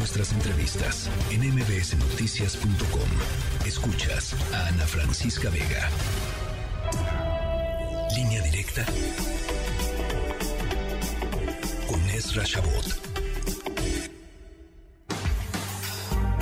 nuestras entrevistas en mbsnoticias.com. Escuchas a Ana Francisca Vega. Línea directa con Ezra Shabot.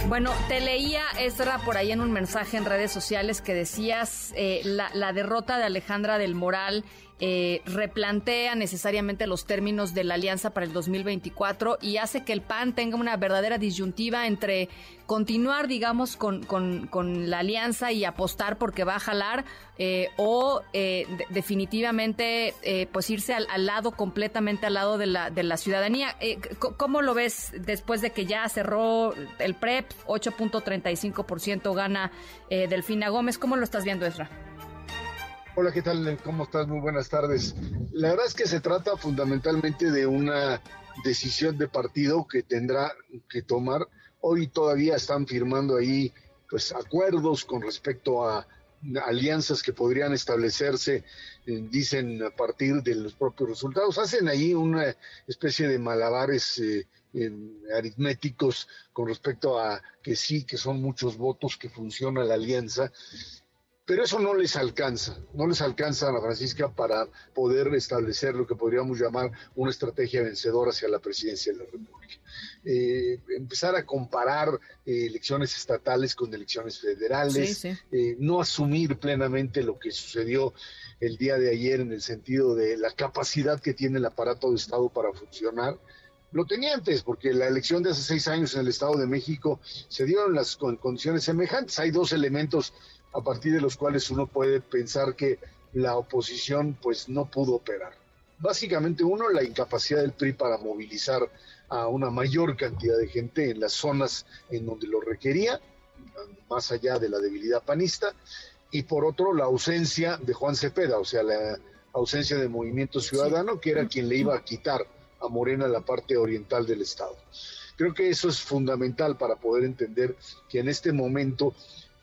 Bueno, te leía, Ezra, por ahí en un mensaje en redes sociales que decías eh, la, la derrota de Alejandra del Moral eh, replantea necesariamente los términos de la alianza para el 2024 y hace que el PAN tenga una verdadera disyuntiva entre continuar, digamos, con, con, la alianza y apostar porque va a jalar eh, o eh, definitivamente pues irse al, lado, completamente al lado de la, de la ciudadanía. ¿Cómo lo ves después de que ya cerró el PREP, 8.35% gana Delfina Gómez? ¿Cómo lo estás viendo, Ezra? Hola, ¿qué tal? ¿Cómo estás? Muy buenas tardes. La verdad es que se trata fundamentalmente de una decisión de partido que tendrá que tomar. Hoy todavía están firmando ahí pues acuerdos con respecto a alianzas que podrían establecerse, eh, dicen a partir de los propios resultados. Hacen ahí una especie de malabares eh, aritméticos con respecto a que sí, que son muchos votos, que funciona la alianza pero eso no les alcanza, no les alcanza a la Francisca para poder establecer lo que podríamos llamar una estrategia vencedora hacia la presidencia de la República. Eh, empezar a comparar eh, elecciones estatales con elecciones federales, eh, no asumir plenamente lo que sucedió el día de ayer en el sentido de la capacidad que tiene el aparato de Estado para funcionar. Lo tenía antes, porque la elección de hace seis años en el Estado de México se dio en las condiciones semejantes. Hay dos elementos a partir de los cuales uno puede pensar que la oposición pues no pudo operar. Básicamente uno, la incapacidad del PRI para movilizar a una mayor cantidad de gente en las zonas en donde lo requería, más allá de la debilidad panista, y por otro la ausencia de Juan Cepeda, o sea, la ausencia de Movimiento Ciudadano, que era quien le iba a quitar a Morena la parte oriental del Estado. Creo que eso es fundamental para poder entender que en este momento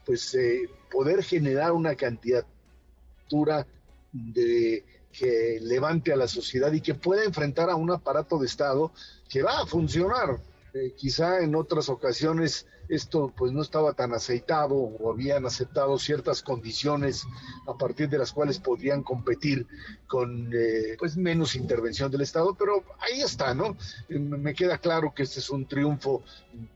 pues eh, poder generar una candidatura de que levante a la sociedad y que pueda enfrentar a un aparato de Estado que va a funcionar. Eh, quizá en otras ocasiones esto pues no estaba tan aceitado o habían aceptado ciertas condiciones a partir de las cuales podrían competir con eh, pues menos intervención del Estado, pero ahí está, ¿no? me queda claro que este es un triunfo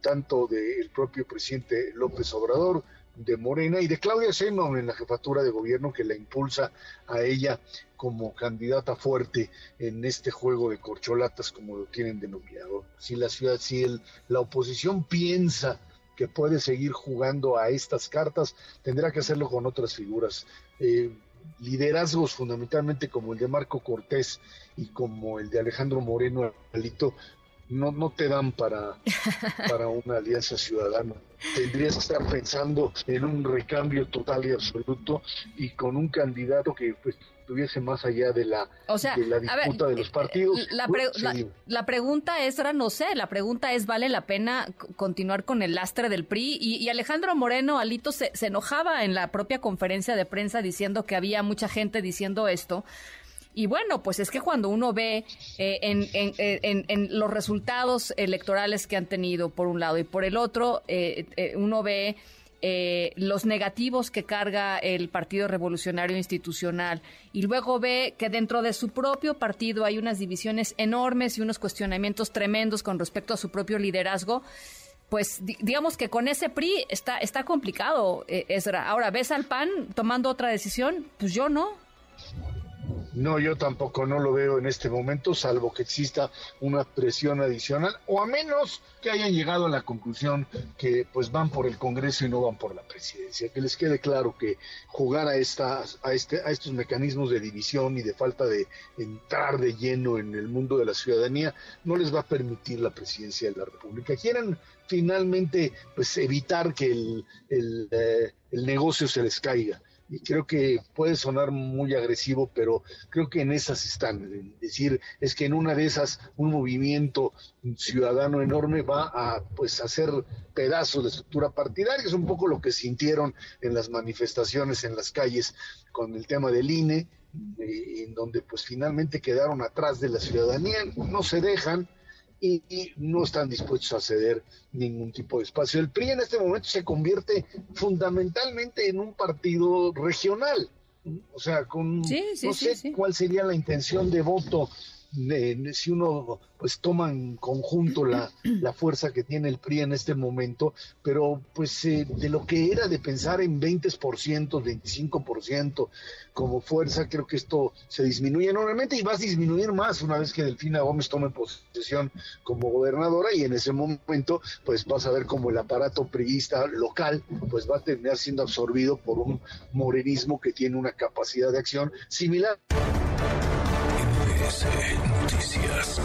tanto del propio presidente López Obrador de Morena y de Claudia Sheinbaum en la jefatura de gobierno que la impulsa a ella como candidata fuerte en este juego de corcholatas como lo tienen denominado. Si la ciudad, si el, la oposición piensa que puede seguir jugando a estas cartas, tendrá que hacerlo con otras figuras. Eh, liderazgos fundamentalmente como el de Marco Cortés y como el de Alejandro Moreno Alito no, no te dan para, para una alianza ciudadana. Tendrías que estar pensando en un recambio total y absoluto y con un candidato que pues, estuviese más allá de la, de la disputa de los eh, partidos. La, la, pregunta es, ahora no sé, la pregunta es, ¿vale la pena continuar con el lastre del PRI? Y, Alejandro Moreno, Alito, se, se enojaba en la propia conferencia de prensa diciendo que había mucha gente diciendo esto. Y bueno, pues es que cuando uno ve eh, en, los resultados electorales que han tenido por un lado y por el otro, eh, eh, uno ve los negativos que carga el Partido Revolucionario Institucional y luego ve que dentro de su propio partido hay unas divisiones enormes y unos cuestionamientos tremendos con respecto a su propio liderazgo pues digamos que con ese PRI está, está complicado, Ahora, ¿ves al PAN tomando otra decisión? Pues yo no. No, yo tampoco no lo veo en este momento, salvo que exista una presión adicional, o a menos que hayan llegado a la conclusión que pues van por el Congreso y no van por la presidencia. Que les quede claro que jugar a estas, a este, a estos mecanismos de división y de falta de entrar de lleno en el mundo de la ciudadanía no les va a permitir la presidencia de la República. Quieren finalmente pues evitar que el, el, eh, el negocio se les caiga y creo que puede sonar muy agresivo, pero creo que en esas están. Es decir, es que en una de esas un movimiento ciudadano enorme va a pues hacer pedazos de estructura partidaria, es un poco lo que sintieron en las manifestaciones en las calles con el tema del INE, eh, en donde pues finalmente quedaron atrás de la ciudadanía, no se dejan, y, no están dispuestos a ceder ningún tipo de espacio. El PRI en este momento se convierte fundamentalmente en un partido regional, o sea, con no sé cuál sería la intención de voto si uno pues toma en conjunto la, la, fuerza que tiene el PRI en este momento, pero pues eh, de lo que era de pensar en 20%, 25% como fuerza, creo que esto se disminuye enormemente y va a disminuir más una vez que Delfina Gómez tome posesión como gobernadora y en ese momento pues vas a ver como el aparato priista local pues va a terminar siendo absorbido por un morenismo que tiene una capacidad de acción similar. Noticias.